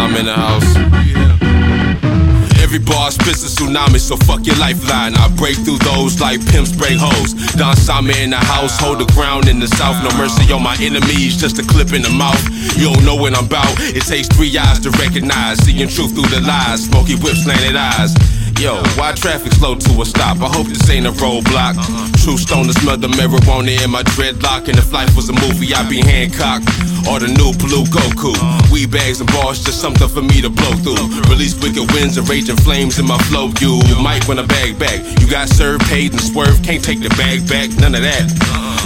I'm in the house. Every bar spits a tsunami, so fuck your lifeline. I break through those like pimps break hoes. Don Simon in the house, hold the ground in the south. No mercy on my enemies, just a clip in the mouth. You don't know what I'm about. It takes three eyes to recognize, seeing truth through the lies. Smoky whips, slanted eyes. Yo, why traffic slow to a stop? I hope this ain't a roadblock. Uh-huh. True stoner smell the marijuana in my dreadlock. And if life was a movie, I'd be Hancock. Or the new blue Goku. Weed bags and bars, just something for me to blow through. Release wicked winds and raging flames in my flow. You might wanna bag back. You got served, paid, and swerved. Can't take the bag back, none of that.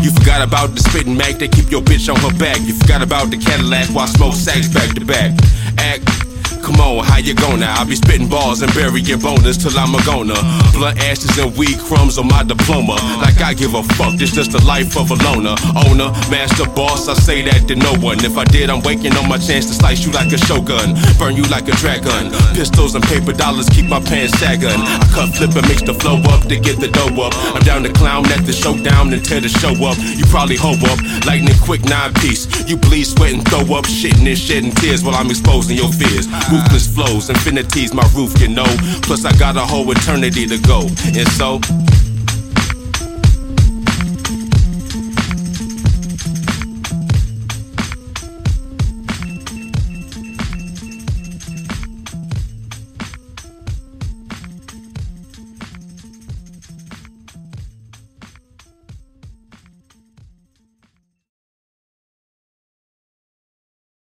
You forgot about the spitting Mac that keep your bitch on her back. You forgot about the Cadillac while smoke sacks back to back. Act Come on, how you gonna? I'll be spitting balls and burying bonus till I'm a goner. Blood ashes and weed crumbs on my diploma. Like I give a fuck, this just the life of a loner. Owner, master, boss, I say that to no one. If I did, I'm waiting on my chance to slice you like a shogun. Burn you like a dragon. Pistols and paper dollars keep my pants sagging. I cut, flip, and mix the flow up to get the dough up. I'm down to clown at the showdown and tear the show up. You probably hoe up, lightning quick nine piece. You bleed, sweat, and throw up, shitting and shedding tears while I'm exposing your fears. Ruthless flows, infinities, my roof can know. Plus, I got a whole eternity to go. And so,